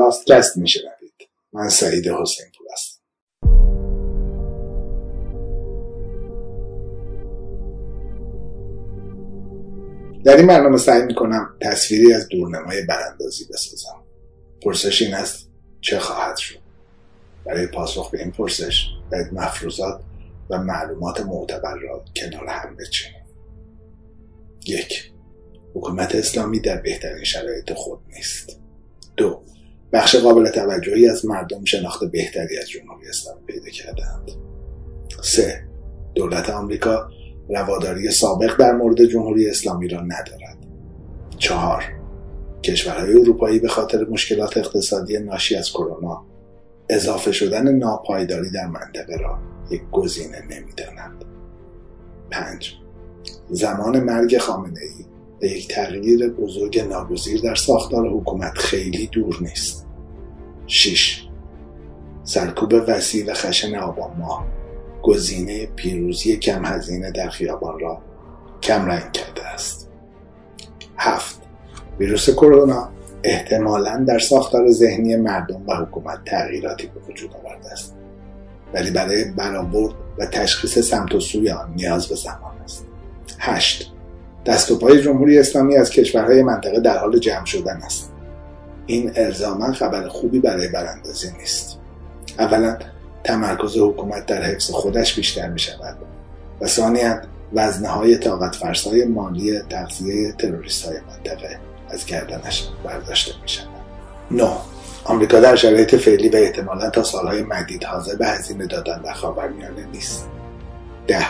راست رست میشنوید من سعید حسین پور هستم. در این برنامه سعی می‌کنم تصویری از دورنمای براندازی بسازم. پرسش این است چه خواهد شد؟ برای پاسخ به این پرسش باید مفروضات و معلومات معتبر را کنار هم بچینیم یک حکومت اسلامی در بهترین شرایط خود نیست. دو بخش قابل توجهی از مردم شناخت بهتری از جمهوری اسلامی پیدا کردند سه دولت آمریکا رواداری سابق در مورد جمهوری اسلامی را ندارد. چهار کشورهای اروپایی به خاطر مشکلات اقتصادی ناشی از کرونا اضافه شدن ناپایداری در منطقه را یک گزینه نمی‌دانند. پنج زمان مرگ خامنه ای به یک تغییر بزرگ ناگزیر در ساختار حکومت خیلی دور نیست. 6. سرکوب وسیع و خشن آبان ماه گزینه پیروزی کم هزینه در خیابان را کم رنگ کرده است 7. ویروس کرونا احتمالا در ساختار ذهنی مردم و حکومت تغییراتی به وجود آورده است ولی برای برآورد و تشخیص سمت و سوی آن نیاز به زمان است 8. دست و پای جمهوری اسلامی از کشورهای منطقه در حال جمع شدن است این ارزاما خبر خوبی برای براندازی نیست اولا تمرکز حکومت در حفظ خودش بیشتر می شود و ثانیا وزنه های طاقت فرسای مالی تغذیه تروریست های منطقه از گردنش برداشته می شود 9. آمریکا در شرایط فعلی و احتمالا تا سالهای مدید حاضر به هزینه دادن در خاورمیانه نیست ده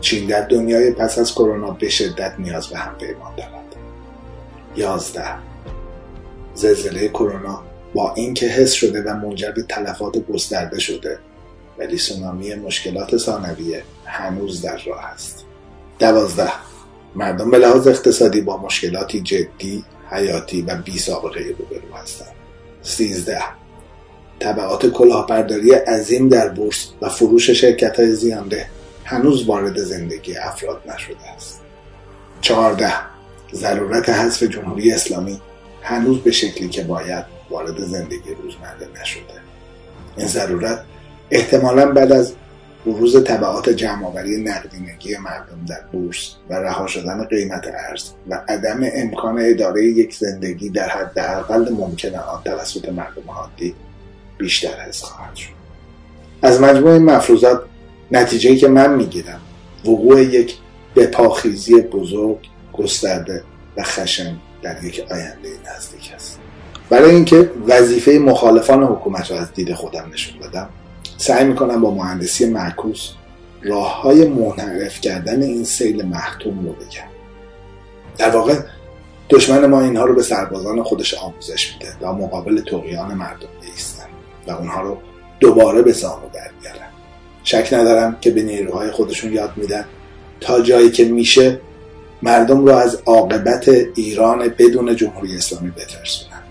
چین در دنیای پس از کرونا به شدت نیاز به هم پیمان دارد. 11. زلزله کرونا با اینکه حس شده و منجر به تلفات گسترده شده ولی سونامی مشکلات ثانویه هنوز در راه است. 12. مردم به لحاظ اقتصادی با مشکلاتی جدی، حیاتی و بی سابقه روبرو هستند. 13. طبعات کلاهبرداری عظیم در بورس و فروش شرکت های زیانده هنوز وارد زندگی افراد نشده است. چهارده ضرورت حذف جمهوری اسلامی هنوز به شکلی که باید وارد زندگی روزمره نشده. این ضرورت احتمالا بعد از بروز طبعات جمعآوری نقدینگی مردم در بورس و رها شدن قیمت ارز و عدم امکان اداره یک زندگی در حداقل ممکن آن توسط مردم عادی بیشتر حس خواهد شد از مجموع این مفروضات نتیجه که من می‌گیرم وقوع یک بپاخیزی بزرگ گسترده و خشن در یک آینده نزدیک است. برای اینکه وظیفه مخالفان حکومت را از دید خودم نشون بدم سعی می‌کنم با مهندسی معکوس راه های منحرف کردن این سیل محتوم رو بگم. در واقع دشمن ما اینها رو به سربازان خودش آموزش میده و مقابل توقیان مردم بیستن و اونها رو دوباره به زانو در بیارن شک ندارم که به نیروهای خودشون یاد میدن تا جایی که میشه مردم رو از عاقبت ایران بدون جمهوری اسلامی بترسونن.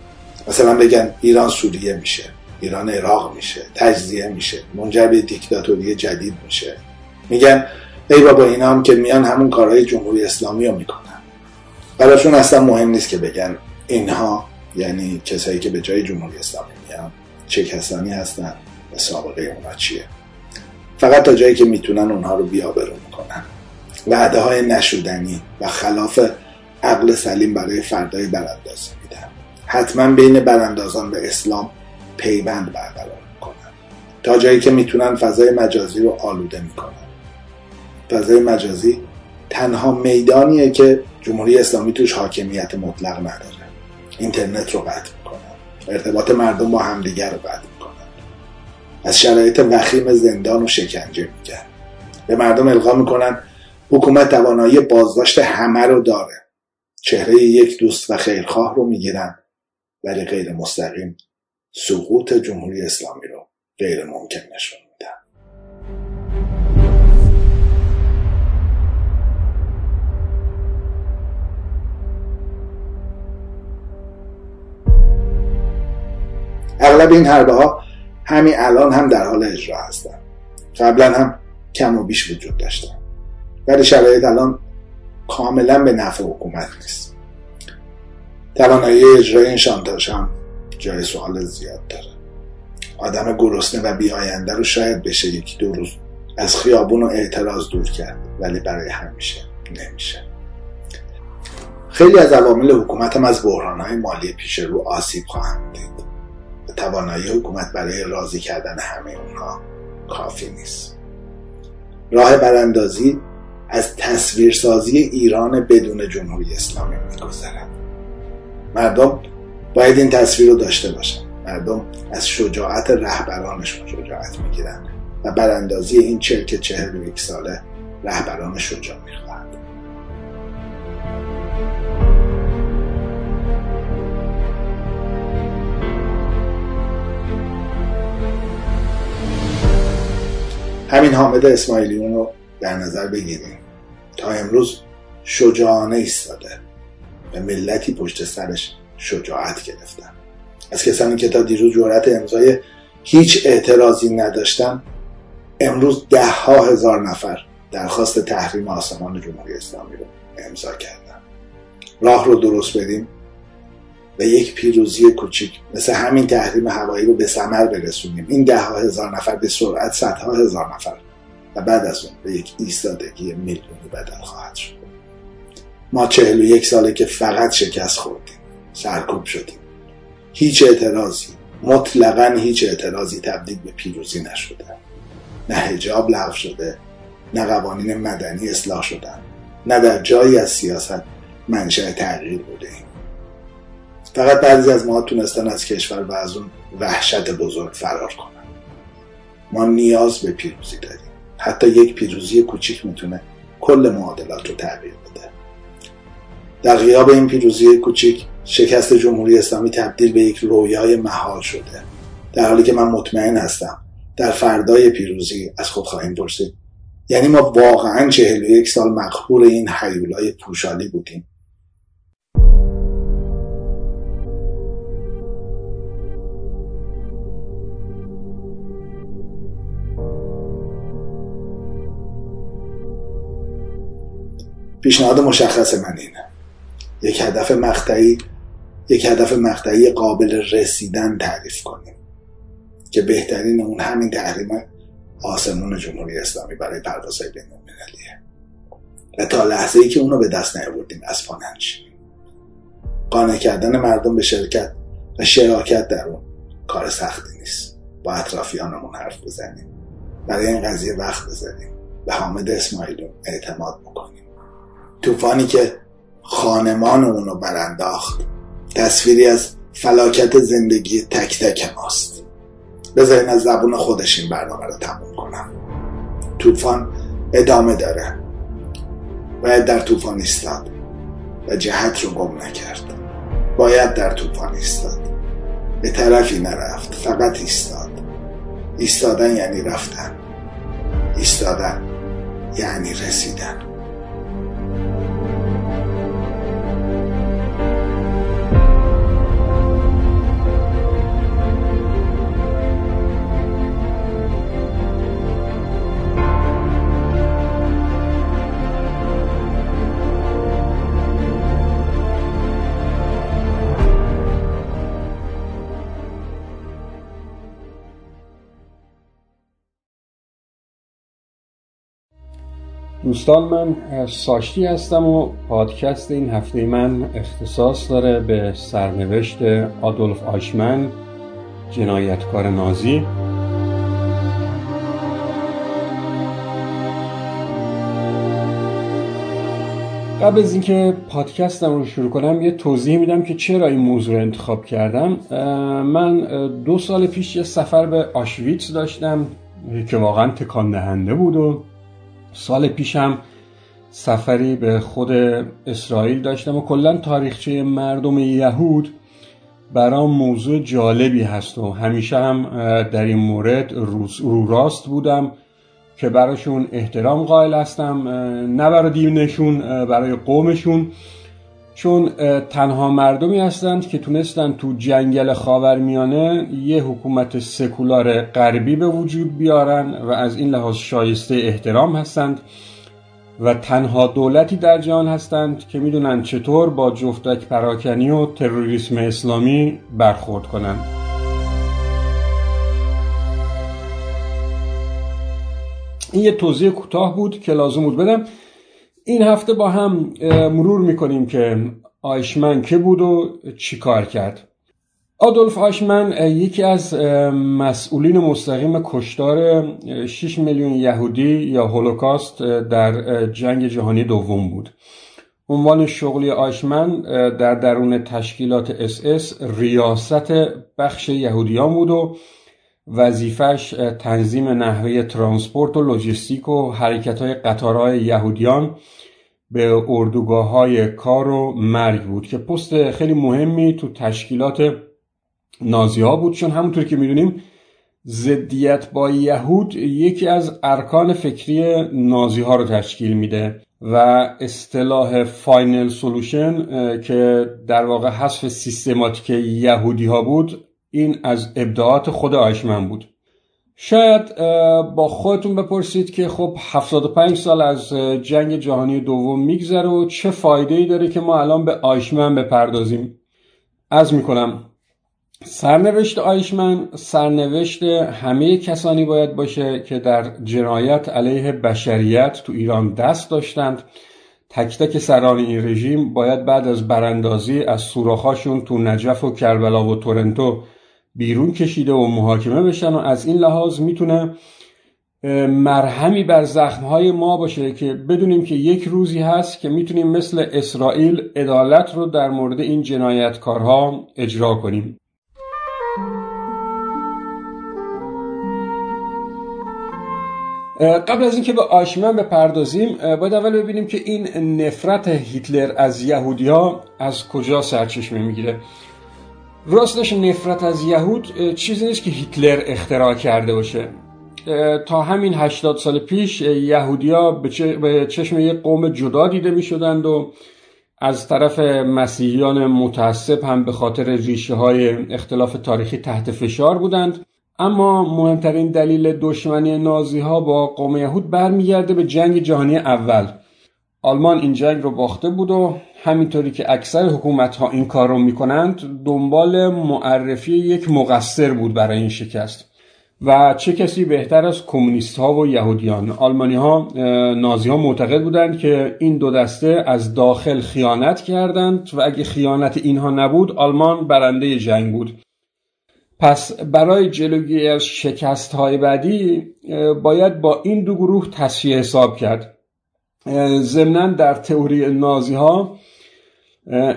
مثلا بگن ایران سوریه میشه ایران عراق میشه تجزیه میشه منجر به دیکتاتوری جدید میشه. میگن ای بابا اینا هم که میان همون کارهای جمهوری اسلامی رو می‌کنن. براشون اصلا مهم نیست که بگن اینها یعنی کسایی که به جای جمهوری اسلامی میان چه کسانی هستن و سابقه اونا چیه. فقط تا جایی که می‌تونن اونها رو بیابرو می‌کنن وعده های نشدنی و خلاف عقل سلیم برای فردای براندازی میدن حتما بین براندازان به اسلام پیوند برقرار می‌کنن تا جایی که می‌تونن فضای مجازی رو آلوده می‌کنن. فضای مجازی تنها میدانیه که جمهوری اسلامی توش حاکمیت مطلق نداره. اینترنت رو قطع می‌کنن ارتباط مردم با همدیگر رو قطع می‌کنن از شرایط وخیم زندان و شکنجه میگن به مردم القا می‌کنن حکومت توانایی بازداشت همه رو داره. چهره یک دوست و خیرخواه رو می‌گیرن ولی غیر مستقیم سقوط جمهوری اسلامی رو غیر ممکن نشون میدن. اغلب این حربه ها همین الان هم در حال اجرا هستن. قبلا هم کم و بیش وجود داشتن. ولی شرایط الان کاملا به نفع حکومت نیست. توانایی اجرای این شانتاژ هم جای سوال زیاد داره. آدم گرسنه و بیاینده رو شاید بشه یکی دو روز از خیابون و اعتراض دور کرد ولی برای همیشه نمیشه. خیلی از عوامل حکومت هم از بحرانهای مالی پیش رو آسیب خواهند دید. توانایی حکومت برای راضی کردن همه اونها کافی نیست. راه براندازی از تصویرسازی ایران بدون جمهوری اسلامی میگذرد. مردم باید این تصویر رو داشته باشن. مردم از شجاعت رهبرانشون شجاعت می‌گیرن و براندازی این چرک چهل و یک ساله رهبران شجاع می‌خواهد همین حامد اسماعیلیون رو در نظر بگیریم. تا امروز شجاعانه ایستاده. به ملتی پشت سرش شجاعت گرفتن. از کسانی که تا دیروز جرأت امضای هیچ اعتراضی نداشتن امروز ده ها هزار نفر درخواست تحریم آسمان جمهوری اسلامی رو امضا کردن. راه رو درست بدیم و یک پیروزی کوچیک مثل همین تحریم هوایی رو به ثمر برسونیم. این ده ها هزار نفر به سرعت صدها هزار نفر و بعد از اون به یک ایستادگی میلیونی بدل خواهد شد. ما چهل و یک ساله که فقط شکست خوردیم سرکوب شدیم. هیچ اعتراضی مطلقا هیچ اعتراضی تبدیل به پیروزی نشده. نه هجاب لغو شده نه قوانین مدنی اصلاح شدن نه در جایی از سیاست منشأ تغییر بوده ایم. فقط بعضی از ما تونستن از کشور و از اون وحشت بزرگ فرار کنن. ما نیاز به پیروزی داریم. حتی یک پیروزی کوچیک می‌تونه کل معادلات رو تغییر بده. در غیاب این پیروزی کوچیک شکست جمهوری اسلامی تبدیل به یک رویای محال شده. در حالی که من مطمئن هستم در فردای پیروزی از خود خواهیم پرسید. یعنی ما واقعا چهل و یک سال مقهور این حیولای پوشالی بودیم. پیشنهاد مشخص من اینه. یک هدف مقطعی یک هدف مقطعی قابل رسیدن تعریف کنیم که بهترین اون همین تحریم آسمون جمهوری اسلامی برای پروازهای بین المللیه. و تا لحظه ای که اونو به دست نیاوردیم از پا قانع کردن مردم به شرکت و شراکت در اون کار سختی نیست. با اطرافیانمون حرف بزنیم. برای این قضیه وقت بذاریم به حامد اسماعیلون اعتماد بکنیم. طوفانی که خانمان اونو برانداخت. تصویری از فلاکت زندگی تک تک ماست. بذارین از زبون خودش این برنامه رو تموم کنم. طوفان ادامه داره. باید در طوفان ایستاد و جهت رو گم نکرد. باید در طوفان ایستاد. به طرفی نرفت فقط ایستاد. ایستادن یعنی رفتن. ایستادن یعنی رسیدن. دوستان من ساشتی هستم و پادکست این هفته من اختصاص داره به سرنوشت آدولف آشمن جنایتکار نازی. قبل از اینکه پادکستم رو شروع کنم یه توضیح میدم که چرا این موضوع رو انتخاب کردم. من دو سال پیش یه سفر به آشویتس داشتم که واقعا تکان دهنده بود و سال پیشم سفری به خود اسرائیل داشتم و کلا تاریخچه مردم یهود برام موضوع جالبی هست و همیشه هم در این مورد رو راست بودم که براشون احترام قائل هستم نه برای دینشون برای قومشون. چون تنها مردمی هستند که تونستن تو جنگل خاورمیانه یه حکومت سکولار غربی به وجود بیارن و از این لحاظ شایسته احترام هستند و تنها دولتی در جهان هستند که می‌دونن چطور با جفتک پراکنی و تروریسم اسلامی برخورد کنند. این یه توضیح کوتاه بود که لازم بود بدم این هفته با هم مرور می‌کنیم که آیشمن که بود و چی کار کرد. آدولف آشمن یکی از مسئولین مستقیم کشتار 6 میلیون یهودی یا هولوکاست در جنگ جهانی دوم بود. عنوان شغلی آیشمن در درون تشکیلات اس اس ریاست بخش یهودیان بود و وظیفش تنظیم نحوه transport و لجستیک و حرکت های قطارهای یهودیان به اردوگاه های کار و مرگ بود که پست خیلی مهمی تو تشکیلات نازی ها بود. چون همونطور که می‌دونیم ضدیت با یهود یکی از ارکان فکری نازی ها رو تشکیل میده و اصطلاح Final Solution که در واقع حذف سیستماتیک یهودی ها بود این از ابداعات خود آیشمن بود. شاید با خودتون بپرسید که خب 75 سال از جنگ جهانی دوم میگذره و چه فایده ای داره که ما الان به آیشمن بپردازیم؟ از می‌کنم سرنوشت آیشمن سرنوشت همه کسانی باید باشه که در جنایت علیه بشریت تو ایران دست داشتند. تک تک سران این رژیم باید بعد از براندازی از سوراخاشون تو نجف و کربلا و تورنتو بیرون کشیده و محاکمه بشن و از این لحاظ می‌تونه مرهمی بر زخمهای ما باشه که بدونیم که یک روزی هست که می‌تونیم مثل اسرائیل عدالت رو در مورد این جنایتکارها اجرا کنیم. قبل از اینکه به آشمن بپردازیم باید اول ببینیم که این نفرت هیتلر از یهودیا از کجا سرچشمه می‌گیره. راستش نفرت از یهود چیزی نیست که هیتلر اختراع کرده باشه. تا همین هشتاد سال پیش یهودیا به چشم یک قوم جدا دیده می شدند و از طرف مسیحیان متعصب هم به خاطر ریشه های اختلاف تاریخی تحت فشار بودند. اما مهمترین دلیل دشمنی نازی ها با قوم یهود برمیگرده به جنگ جهانی اول. آلمان این جنگ رو باخته بود و همینطوری که اکثر حکومت ها این کار رو می‌کنند دنبال معرفی یک مقصر بود برای این شکست. و چه کسی بهتر از کمونیست ها و یهودیان؟ آلمانی ها نازی ها معتقد بودند که این دو دسته از داخل خیانت کردند و اگه خیانت اینها نبود آلمان برنده جنگ بود. پس برای جلوگیری از شکست های بعدی باید با این دو گروه تصفیه حساب کرد. ضمنا در تئوری نازی ها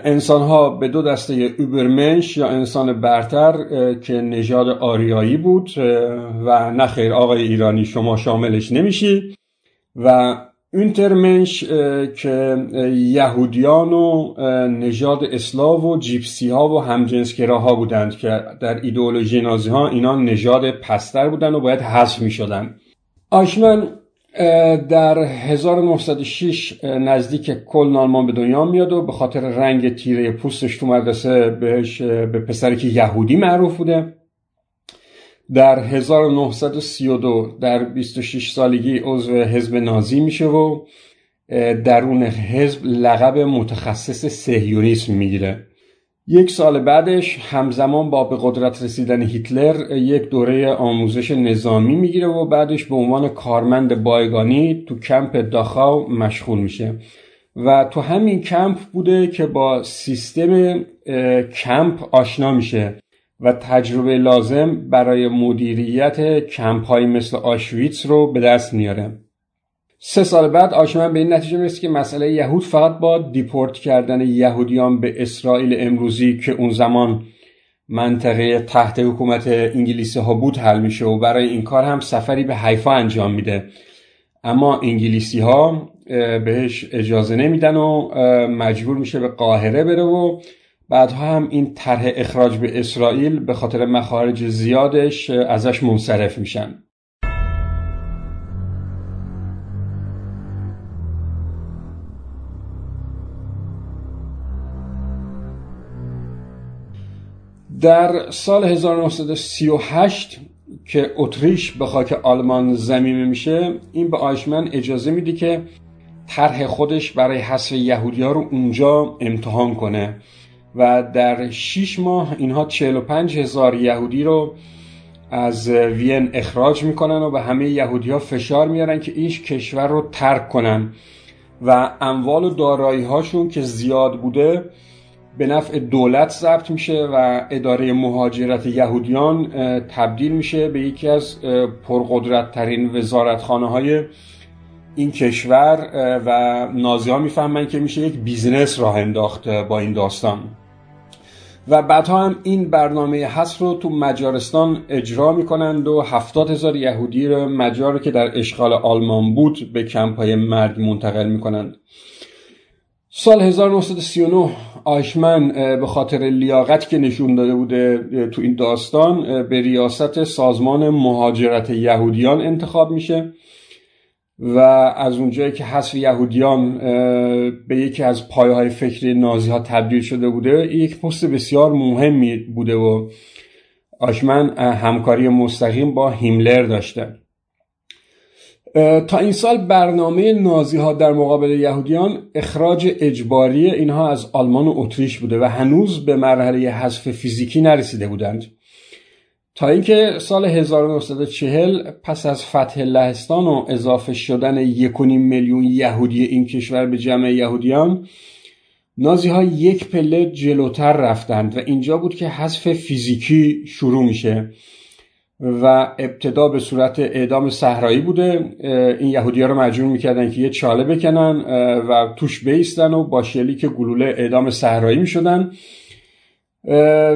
انسان ها به دو دسته اوبرمنش یا انسان برتر که نژاد آریایی بود و نخیر آقای ایرانی شما شاملش نمیشی و اونترمنش که یهودیان و نژاد اسلاو و جیپسی ها و همجنسگراها بودند که در ایدئولوژی نازی ها اینا نژاد پستر بودند و باید حذف می شدن. آشمن در 1906 نزدیک کل آلمان به دنیا میاد و به خاطر رنگ تیره پوستش تو مدرسه بهش به پسری که یهودی معروف بوده. در 1932 در 26 سالگی عضو حزب نازی میشه و درون حزب لقب متخصص سهیونیسم می‌گیره. یک سال بعدش همزمان با به قدرت رسیدن هیتلر یک دوره آموزش نظامی می‌گیره و بعدش به عنوان کارمند بایگانی تو کمپ داخاو مشغول میشه. و تو همین کمپ بوده که با سیستم کمپ آشنا میشه و تجربه لازم برای مدیریت کمپ های مثل آشویتس رو به دست میاره. سه سال بعد آشمن به این نتیجه می‌رسه که مسئله یهود فقط با دیپورت کردن یهودیان به اسرائیل امروزی که اون زمان منطقه تحت حکومت انگلیسی ها بود حل میشه و برای این کار هم سفری به حیفا انجام میده. اما انگلیسی ها بهش اجازه نمیدن و مجبور میشه به قاهره بره و بعدها هم این طرح اخراج به اسرائیل به خاطر مخارج زیادش ازش منصرف میشن. در سال 1938 که اتریش به خاک آلمان زمینه میشه این به آیشمن اجازه میده که طرح خودش برای حذف یهودی ها رو اونجا امتحان کنه و در 6 ماه اینها 45 هزار یهودی رو از وین اخراج می‌کنن و به همه یهودی ها فشار میارن که ایش کشور رو ترک کنن و اموال و دارایی هاشون که زیاد بوده به نفع دولت ضبط میشه و اداره مهاجرت یهودیان تبدیل میشه به یکی از پرقدرت ترین وزارتخانه های این کشور و نازی ها می‌فهمن که میشه یک business راه انداخت با این داستان. و بعدها هم این برنامه حس رو تو مجارستان اجرا می‌کنند و هفتاد هزار یهودی رو مجار که در اشغال آلمان بود به کمپ های مرگ منتقل می‌کنند. سال 1939 آشمن به خاطر لیاقت که نشون داده بوده تو این داستان به ریاست سازمان مهاجرت یهودیان انتخاب میشه و از اونجایی که حذف یهودیان به یکی از پایه های فکری نازی ها تبدیل شده بوده یک پست بسیار مهمی بوده و آشمن همکاری مستقیم با هیملر داشته. تا این سال برنامه نازی ها در مقابل یهودیان اخراج اجباری اینها از آلمان و اتریش بوده و هنوز به مرحله حذف فیزیکی نرسیده بودند. تا اینکه سال 1940 پس از فتح لهستان و اضافه شدن 1.5 میلیون یهودی این کشور به جمع یهودیان نازی ها یک پله جلوتر رفتند و اینجا بود که حذف فیزیکی شروع میشه. و ابتدا به صورت اعدام صحرایی بوده. این یهودی ها رو مجبور می‌کردن که یه چاله بکنن و توش بیستن و با شلیک گلوله اعدام صحرایی می‌شدن.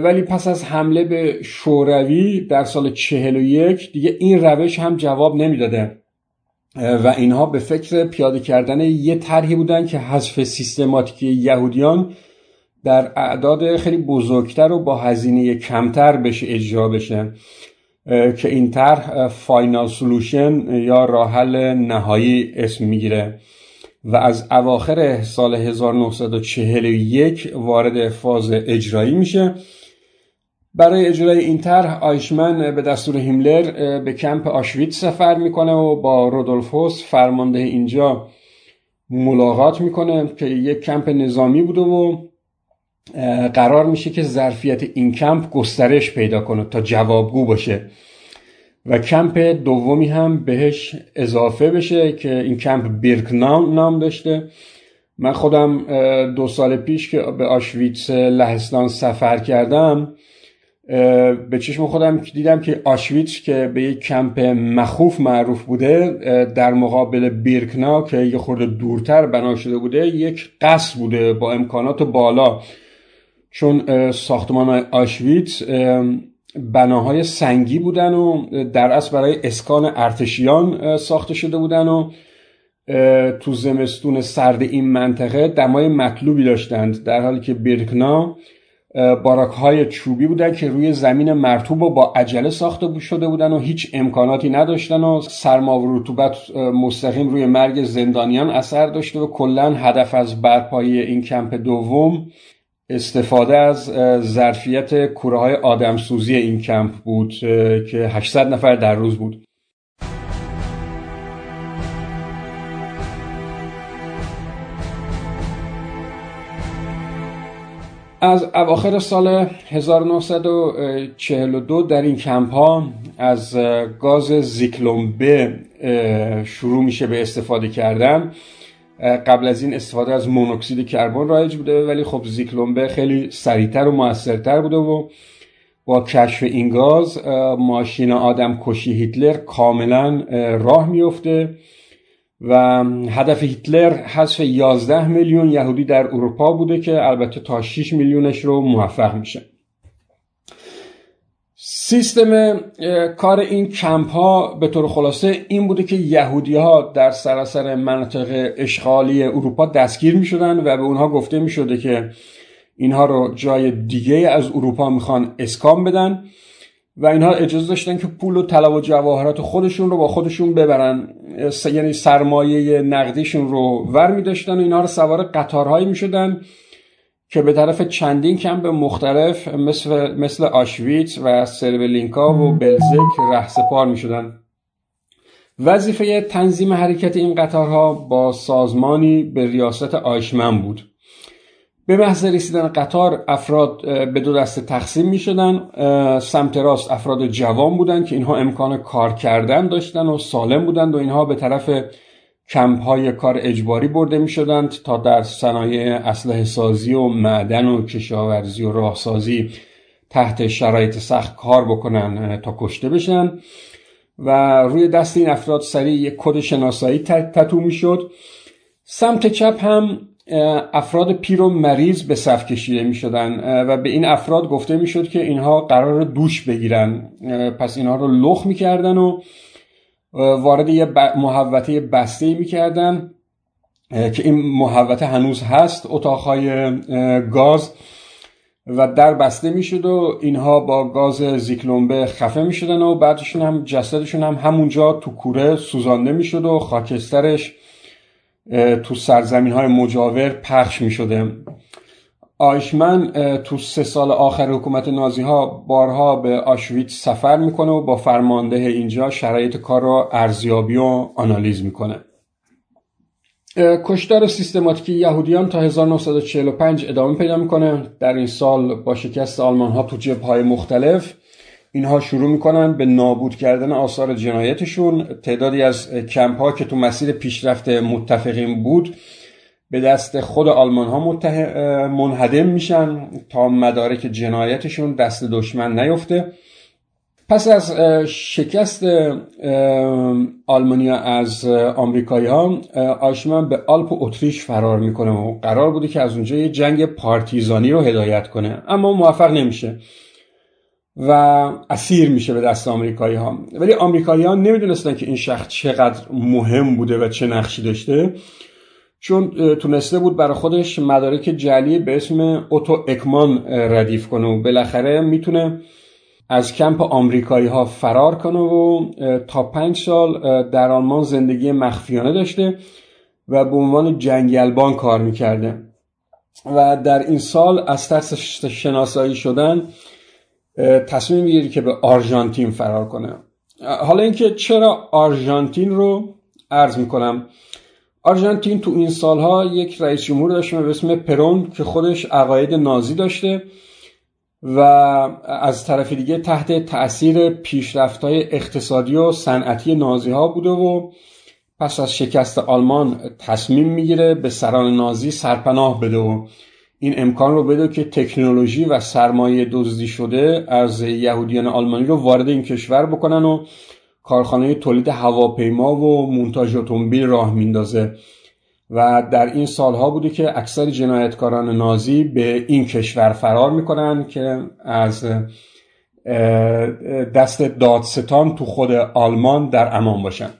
ولی پس از حمله به شوروی در سال 41 دیگه این روش هم جواب نمی‌داده. و اینها به فکر پیاده کردن یه طرحی بودن که حذف سیستماتیکی یهودیان در اعداد خیلی بزرگتر و با هزینه کمتر بشه اجرا بشه. که این طرح Final Solution یا راه‌حل نهایی اسم می‌گیره. و از اواخر سال 1941 وارد فاز اجرایی میشه. برای اجرای این طرح آیشمن به دستور هیملر به کمپ آشویتس سفر می‌کنه و با رودولف هوس فرمانده اینجا ملاقات می‌کنه که یک کمپ نظامی بوده و قرار میشه که ظرفیت این کمپ گسترش پیدا کنه تا جوابگو باشه. و کمپ دومی هم بهش اضافه بشه که این کمپ بیرکنام نام داشته. من خودم دو سال پیش که به آشویتس لهستان سفر کردم به چشم خودم دیدم که آشویتس که به یک کمپ مخوف معروف بوده در مقابل بیرکنا که یه خورده دورتر بنا شده بوده یک قصر بوده با امکانات بالا. چون ساختمان آشویتس بناهای سنگی بودن و در اصل برای اسکان ارتشیان ساخته شده بودن و تو زمستون سرد این منطقه دمای مطلوبی داشتند. در حالی که برکنا باراک های چوبی بودن که روی زمین مرتوب و با عجله ساخته شده بودن و هیچ امکاناتی نداشتن و سرما و رطوبت مستقیم روی مرگ زندانیان اثر داشته و کلا هدف از برپایی این کمپ دوم استفاده از ظرفیت کوره های آدمسوزی این کمپ بود که 800 نفر در روز بود. از اواخر سال 1942 در این کمپ ها از گاز زیکلون ب شروع میشه به استفاده کردن. قبل از این استفاده از مونوکسید کربن رایج بوده ولی خب زیکلون خیلی سریعتر و موثرتر بوده و با کشف این گاز ماشین آدم کشی هیتلر کاملا راه میفته و هدف هیتلر حذف 11 میلیون یهودی در اروپا بوده که البته تا 6 میلیونش رو موفق میشه. سیستم کار این کمپ ها به طور خلاصه این بوده که یهودی ها در سراسر مناطق اشغالی اروپا دستگیر می شدن و به اونها گفته می شده که اینها رو جای دیگه از اروپا می‌خوان اسکام بدن و اینها اجازه داشتن که پول و طلا و جواهرات خودشون رو با خودشون ببرن. یعنی سرمایه نقدیشون رو ور می داشتن و اینها رو سوار قطارهایی می شدن که به طرف چندین کمپ مختلف مثل, مثل آشویتس و سرولینکا و بلزک رهسپار می شدن وظیفه تنظیم حرکت این قطارها با سازمانی به ریاست آیشمن بود. به محض رسیدن قطار افراد به دو دسته تقسیم می شدن سمت راست افراد جوان بودند که اینها امکان کار کردن داشتن و سالم بودند و اینها به طرف کمپ های کار اجباری برده می شدند تا در صنایع اسلحه سازی و معدن و کشاورزی و راهسازی تحت شرایط سخت کار بکنن تا کشته بشن. و روی دست این افراد سریع یک کد شناسایی تتو می شد سمت چپ هم افراد پیر و مریض به صف کشیده می شدن و به این افراد گفته می شد که اینها قرار دوش بگیرن پس اینها رو لخ می کردن و وارد یه محوطه بسته می کردن که این محوطه هنوز هست اتاقهای گاز و در بسته می‌شد و اینها با گاز زیکلومبه خفه می‌شدن و بعدشون هم جسدشون هم همونجا تو کوره سوزانده می‌شد و خاکسترش تو سرزمین های مجاور پخش می شده آیشمن تو سه سال آخر حکومت نازی ها بارها به آشویت سفر می‌کنه و با فرمانده اینجا شرایط کار رو ارزیابی و آنالیز می‌کنه. کشتار سیستماتیکی یهودیان تا 1945 ادامه پیدا می‌کنه. در این سال با شکست آلمان ها تو جبه های مختلف اینها شروع می‌کنن به نابود کردن آثار جنایتشون. تعدادی از کمپ ها که تو مسیر پیشرفت متفقین بود به دست خود آلمان ها منهدم میشن تا مدارک جنایتشون دست دشمن نیفته. پس از شکست آلمانیا از آمریکایی ها آشمان به آلپ و اتریش فرار می‌کنه و قرار بوده که از اونجا یه جنگ پارتیزانی رو هدایت کنه. اما موفق نمیشه و اسیر میشه به دست آمریکایی ها ولی آمریکایی ها نمی‌دونستن که این شخص چقدر مهم بوده و چه نقشی داشته. چون تونسته بود برای خودش مدارک جلی به اسم اوتو اکمان ردیف کنه و بالاخره می‌تونه از کمپ آمریکایی ها فرار کنه و تا پنج سال در آلمان زندگی مخفیانه داشته و به عنوان جنگلبان کار می‌کرده. و در این سال از ترس شناسایی شدن تصمیم می‌گیری که به آرژانتین فرار کنه. حالا اینکه چرا آرژانتین رو عرض می‌کنم آرژانتین تو این سالها یک رئیس جمهور داشته به اسم پرون که خودش عقاید نازی داشته و از طرف دیگه تحت تأثیر پیشرفت های اقتصادی و صنعتی نازی ها بوده و پس از شکست آلمان تصمیم می‌گیره به سران نازی سرپناه بده و این امکان رو بده که تکنولوژی و سرمایه دزدی شده از یهودیان آلمانی رو وارد این کشور بکنن و کارخانه تولید هواپیما و مونتاژ اتومبیل راه میندازه و در این سالها بوده که اکثر جنایتکاران نازی به این کشور فرار می‌کنن که از دست دادستان تو خود آلمان در امان باشن.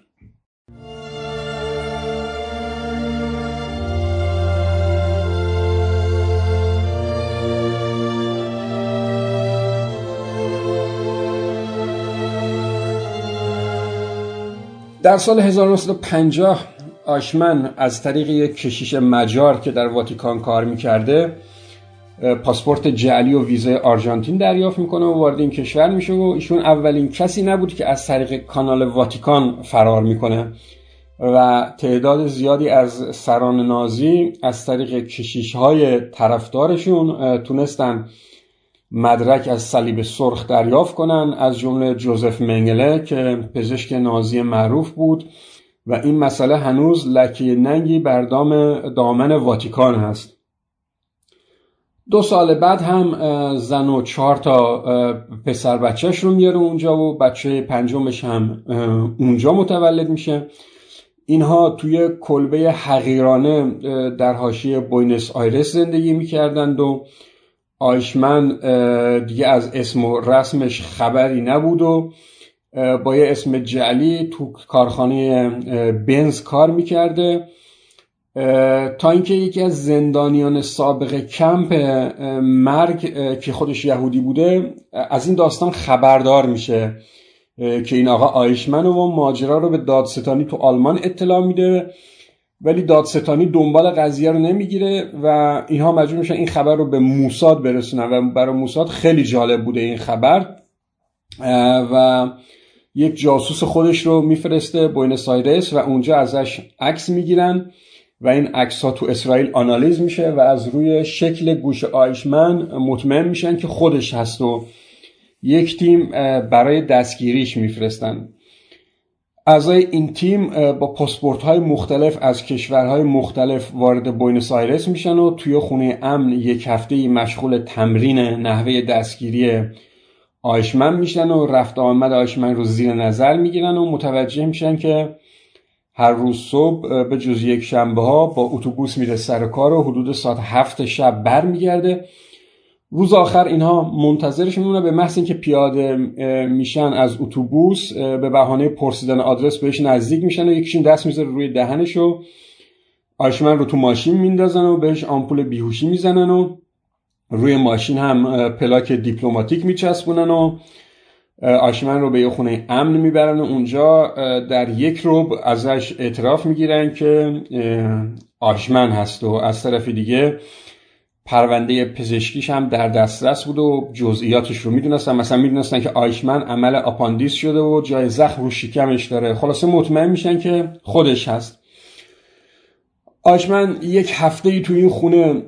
در سال 1950 آشمن از طریق یک کشیش مجار که در واتیکان کار می‌کرده پاسپورت جعلی و ویزای آرژانتین دریافت می‌کنه و وارد این کشور میشه و ایشون اولین کسی نبود که از طریق کانال واتیکان فرار می‌کنه و تعداد زیادی از سران نازی از طریق کشیش های طرفدارشون تونستن مدرک از صلیب سرخ دریافت کنن از جمله جوزف منگله که پزشک نازی معروف بود و این مسئله هنوز لکه ننگی بر دامن واتیکان هست. دو سال بعد هم زن و چهار تا پسر بچهش رو میاره اونجا و بچه پنجمش هم اونجا متولد میشه. اینها توی کلبه حقیرانه در حاشیه بوینس آیرس زندگی می‌کردند و آیشمن دیگه از اسم و رسمش خبری نبود و با یه اسم جعلی تو کارخانه بنز کار می‌کرده. تا اینکه یکی از زندانیان سابق کمپ مرگ که خودش یهودی بوده از این داستان خبردار میشه که این آقا آیشمن و ماجرا رو به دادستانی تو آلمان اطلاع میده. ولی دادستانی دنبال قضیه رو نمی‌گیره و اینها مجبور میشن این خبر رو به موساد برسونن و برای موساد خیلی جالب بوده این خبر. و یک جاسوس خودش رو میفرسته بوینس آیرس و اونجا ازش عکس می‌گیرن و این عکس ها تو اسرائیل آنالیز میشه و از روی شکل گوش آیشمن مطمئن میشن که خودش هست و یک تیم برای دستگیریش میفرستن. اعضای این تیم با پاسپورت های مختلف از کشورهای مختلف وارد بوینس آیرس میشن و توی خونه امن یک هفته مشغول تمرین نحوه دستگیری آیشمن میشن و رفت آمد آیشمن رو زیر نظر می‌گیرن و متوجه میشن که هر روز صبح به جز یک شنبه ها با اتوبوس میره سر کار و حدود ساعت هفت شب بر میگرده روز آخر اینها منتظرش میمونه به محض اینکه پیاده میشن از اتوبوس به بهانه پرسیدن آدرس بهش نزدیک میشن و یکیشون دست می‌ذاره روی دهنش و آیشمن رو تو ماشین میندازن و بهش آمپول بیهوشی می‌زنن و روی ماشین هم پلاک دیپلماتیک میچسبونن و آیشمن رو به یه خونه امن می‌برن و اونجا در یک ربع ازش اعتراف می‌گیرن که آیشمن هست و از طرف دیگه پرونده پزشکیش هم در دسترس بود و جزئیاتش رو می‌دونستن. مثلا می‌دونستن که آیشمن عمل آپاندیس شده و جای زخم رو شکمش داره. خلاصه مطمئن میشن که خودش هست. آیشمن یک هفته ای توی این خونه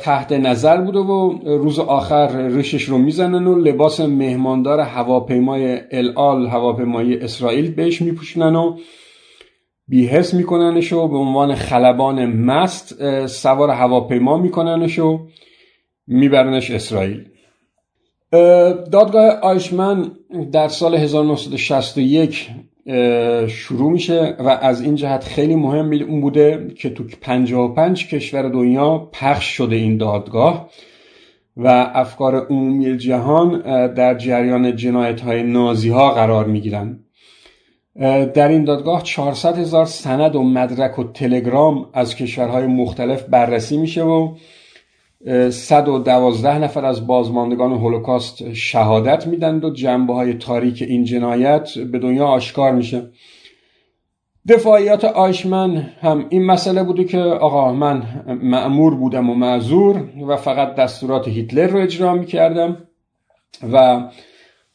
تحت نظر بوده و روز آخر ریشش رو می‌زنن و لباس مهماندار هواپیمای الال هواپیمای اسرائیل بهش میپوشنن و بیهس میکننش و به عنوان خلبان مست سوار هواپیما میکننش و میبرنش اسرائیل. دادگاه آیشمن در سال 1961 شروع میشه و از این جهت خیلی مهم اون بوده که تو 55 کشور دنیا پخش شده این دادگاه و افکار عمومی جهان در جریان جنایت های نازی ها قرار می‌گیرن. در این دادگاه 400 هزار سند و مدرک و تلگرام از کشورهای مختلف بررسی میشه و 112 نفر از بازماندگان هولوکاست شهادت میدن و جنبه های تاریک این جنایت به دنیا آشکار میشه. دفاعیات آیشمن هم این مسئله بوده که آقا من معمور بودم و معذور و فقط دستورات هیتلر رو اجرا می‌کردم و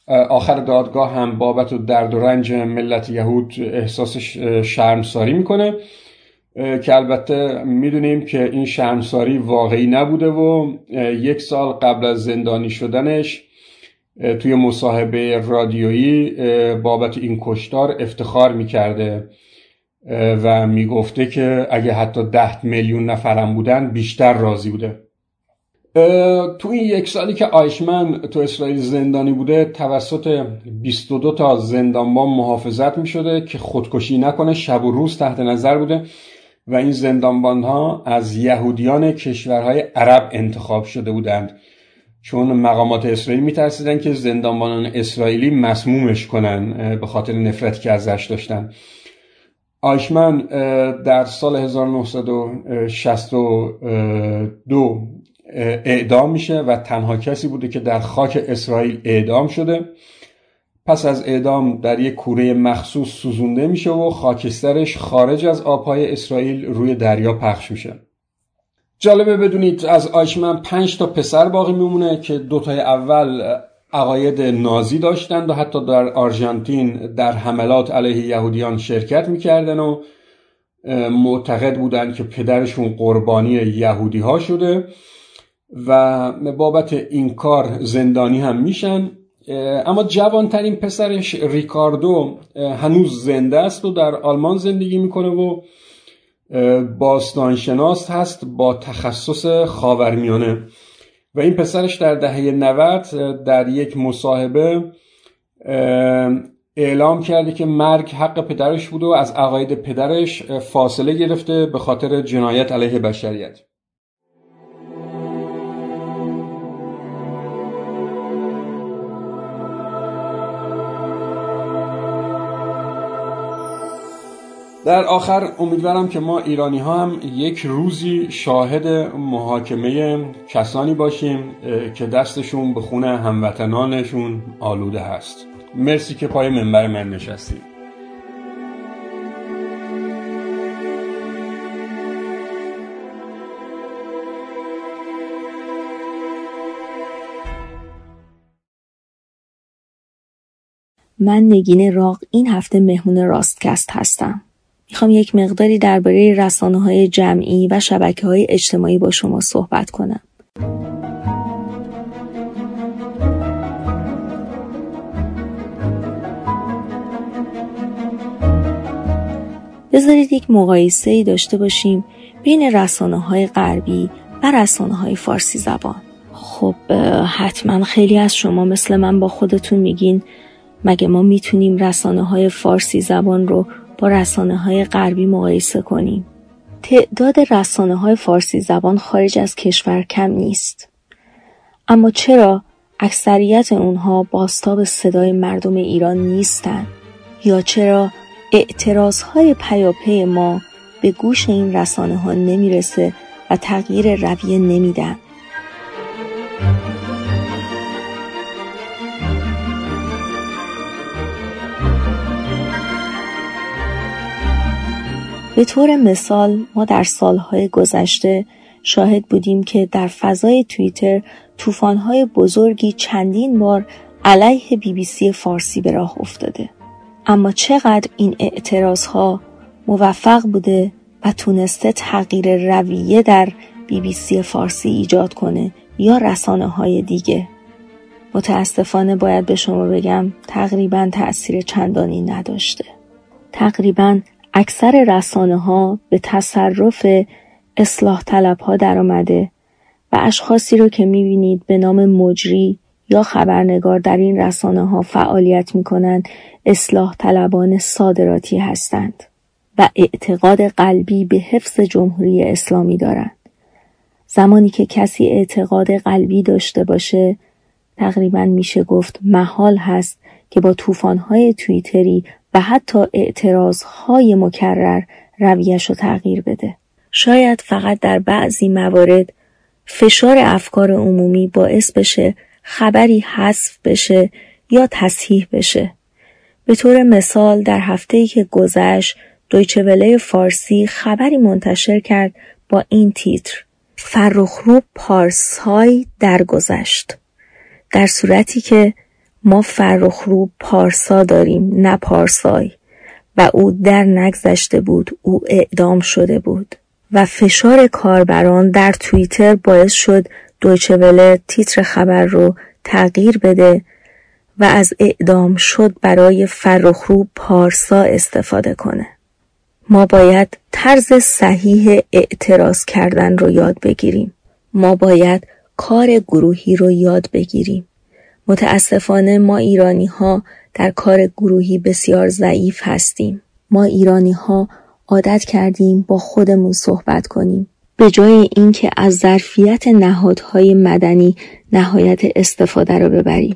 آخر دادگاه هم بابت و درد و رنج ملت یهود احساس شرمساری می‌کنه. که البته می‌دونیم که این شرمساری واقعی نبوده و یک سال قبل از زندانی شدنش توی مصاحبه رادیویی بابت این کشتار افتخار می‌کرده. و می‌گفته که اگه حتی ده میلیون نفرم بودن بیشتر راضی بوده. تو این یک سالی که آیشمن تو اسرائیل زندانی بوده توسط 22 تا زندانبان محافظت می شده که خودکشی نکنه شب و روز تحت نظر بوده و این زندانبان ها از یهودیان کشورهای عرب انتخاب شده بودند. چون مقامات اسرائیل میترسیدن که زندانبانان اسرائیلی مسمومش کنن به خاطر نفرتی که ازش داشتن. آیشمن در سال 1962 اعدام میشه و تنها کسی بوده که در خاک اسرائیل اعدام شده. پس از اعدام در یک کوره مخصوص سوزونده میشه و خاکسترش خارج از آبهای اسرائیل روی دریا پخش میشه. جالبه بدونید از آیشمن پنج تا پسر باقی میمونه که دوتای اول عقاید نازی داشتند و حتی در آرژانتین در حملات علیه یهودیان شرکت می‌کردن و معتقد بودند که پدرشون قربانی یهودی ها شده. و بابت این کار زندانی هم میشن. اما جوانترین پسرش ریکاردو هنوز زنده است و در آلمان زندگی می‌کنه و باستانشناس هست با تخصص خاورمیانه. و این پسرش در دهه 90 در یک مصاحبه اعلام کرده که مرگ حق پدرش بوده و از عقاید پدرش فاصله گرفته به خاطر جنایت علیه بشریت. در آخر امیدوارم که ما ایرانی ها هم یک روزی شاهد محاکمه کسانی باشیم که دستشون به خونه هموطنانشون آلوده هست مرسی که پای منبر من نشستید من نگین راق این هفته مهمون راستکست هستم. می‌خوام یک مقداری درباره رسانه های جمعی و شبکه های اجتماعی با شما صحبت کنم. بذارید یک مقایسه ای داشته باشیم بین رسانه های غربی و رسانه های فارسی زبان. خب حتما خیلی از شما مثل من با خودتون میگین مگه ما می‌تونیم رسانه های فارسی زبان رو رسانه های غربی مقایسه کنیم. تعداد رسانه های فارسی زبان خارج از کشور کم نیست. اما چرا اکثریت اونها باستاب صدای مردم ایران نیستند یا چرا اعتراض های پیاپی ما به گوش این رسانه ها نمی‌رسه و تغییر رویه نمیدن؟ به طور مثال ما در سالهای گذشته شاهد بودیم که در فضای توییتر طوفان‌های بزرگی چندین بار علیه بی بی سی فارسی به راه افتاده. اما چقدر این اعتراض موفق بوده و تونسته تغییر رویه در بی بی سی فارسی ایجاد کنه یا رسانه های دیگه. متاسفانه باید به شما بگم تقریبا تأثیر چندانی نداشته. تقریبا اکثر رسانه ها به تصرف اصلاح طلب ها در آمده و اشخاصی رو که می‌بینید به نام مجری یا خبرنگار در این رسانه ها فعالیت می کنند اصلاح طلبان صادراتی هستند و اعتقاد قلبی به حفظ جمهوری اسلامی دارند. زمانی که کسی اعتقاد قلبی داشته باشه تقریبا میشه گفت محال هست که با طوفان‌های توییتری و حتی اعتراضهای مکرر رویش رو تغییر بده. شاید فقط در بعضی موارد فشار افکار عمومی باعث بشه خبری حذف بشه یا تصحیح بشه. به طور مثال در هفته که گذشت دویچه فارسی خبری منتشر کرد با این تیتر فرخروب پارسای درگذشت در صورتی که ما فرخرو پارسا داریم نه پارسای. و او در نگذشته بود او اعدام شده بود. و فشار کاربران در توییتر باعث شد دویچه تیتر خبر رو تغییر بده و از اعدام شد برای فرخرو پارسا استفاده کنه. ما باید طرز صحیح اعتراض کردن رو یاد بگیریم. ما باید کار گروهی رو یاد بگیریم. متاسفانه ما ایرانی ها در کار گروهی بسیار ضعیف هستیم. ما ایرانی ها عادت کردیم با خودمون صحبت کنیم. به جای اینکه از ظرفیت نهادهای مدنی نهایت استفاده رو ببریم.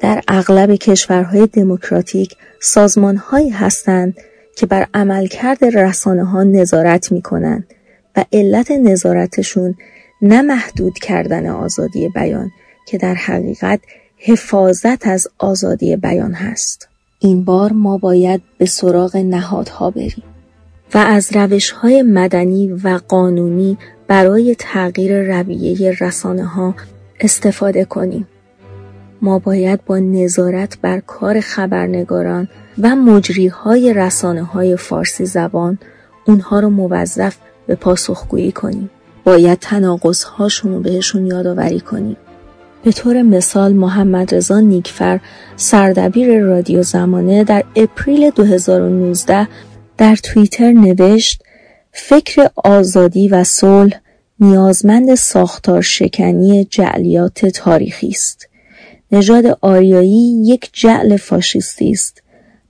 در اغلب کشورهای دموکراتیک سازمانهایی هستند که بر عملکرد رسانه ها نظارت می کنند و علت نظارتشون نه محدود کردن آزادی بیان که در حقیقت حفاظت از آزادی بیان هست. این بار ما باید به سراغ نهادها بریم و از روش های مدنی و قانونی برای تغییر رویه رسانه ها استفاده کنیم. ما باید با نظارت بر کار خبرنگاران و مجری های رسانه های فارسی زبان اونها رو موظف به پاسخگویی کنیم. باید تناقض هاشون رو بهشون یادآوری کنیم. به طور مثال محمد رضا نیکفر سردبیر رادیو زمانه در اپریل 2019 در توییتر نوشت فکر آزادی و صلح نیازمند ساختار شکنی جعلیات تاریخی است. نژاد آریایی یک جعل فاشیستی است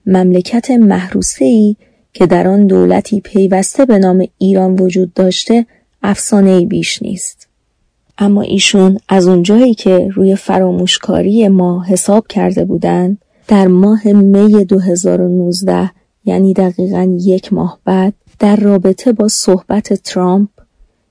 مملکت محروسه ای که در آن دولتی پیوسته به نام ایران وجود داشته افسانه بیش نیست. اما ایشون از اونجایی که روی فراموشکاری ما حساب کرده بودند در ماه می 2019 یعنی دقیقا یک ماه بعد در رابطه با صحبت ترامپ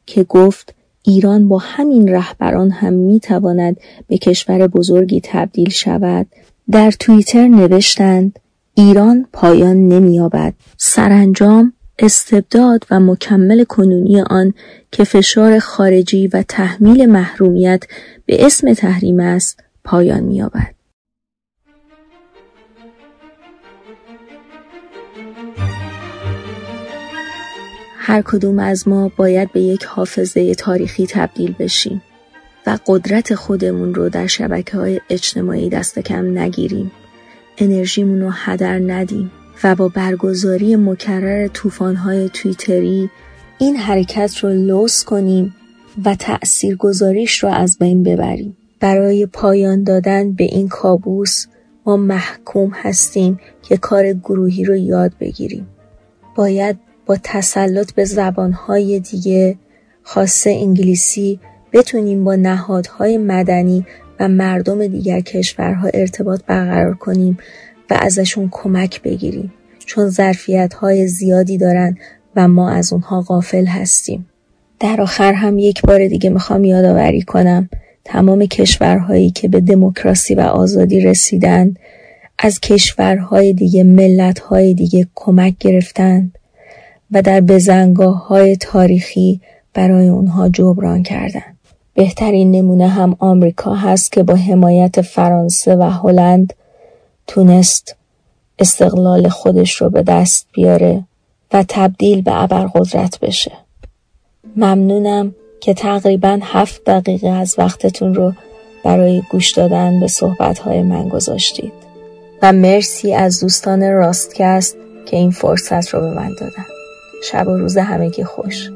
که گفت ایران با همین رهبران هم می تواند به کشور بزرگی تبدیل شود در توییتر نوشتند ایران پایان نمییابد سرانجام استبداد و مکمل کنونی آن که فشار خارجی و تحمیل محرومیت به اسم تحریم است پایان می‌یابد. هر کدوم از ما باید به یک حافظه تاریخی تبدیل بشیم و قدرت خودمون رو در شبکه های اجتماعی دست کم نگیریم. انرژیمون رو هدر ندیم و با برگزاری مکرر های تویتری این حرکت رو لوس کنیم و تأثیر گذاریش رو از بین ببریم. برای پایان دادن به این کابوس ما محکوم هستیم که کار گروهی رو یاد بگیریم. باید با تسلط به زبانهای دیگه خاصه انگلیسی بتونیم با نهادهای مدنی و مردم دیگر کشورها ارتباط برقرار کنیم و ازشون کمک بگیریم چون ظرفیت های زیادی دارن و ما از اونها غافل هستیم. در آخر هم یک بار دیگه می‌خوام یادآوری کنم تمام کشورهایی که به دموکراسی و آزادی رسیدند از کشورهای دیگه ملتهای دیگه کمک گرفتند و در بزنگاه های تاریخی برای اونها جبران کردند. بهترین نمونه هم آمریکا هست که با حمایت فرانسه و هلند تونست استقلال خودش رو به دست بیاره و تبدیل به ابرقدرت بشه. ممنونم که تقریبا هفت دقیقه از وقتتون رو برای گوش دادن به صحبتهای من گذاشتید و مرسی از دوستان راستکست که این فرصت رو به من دادن. شب و روز همگی خوش.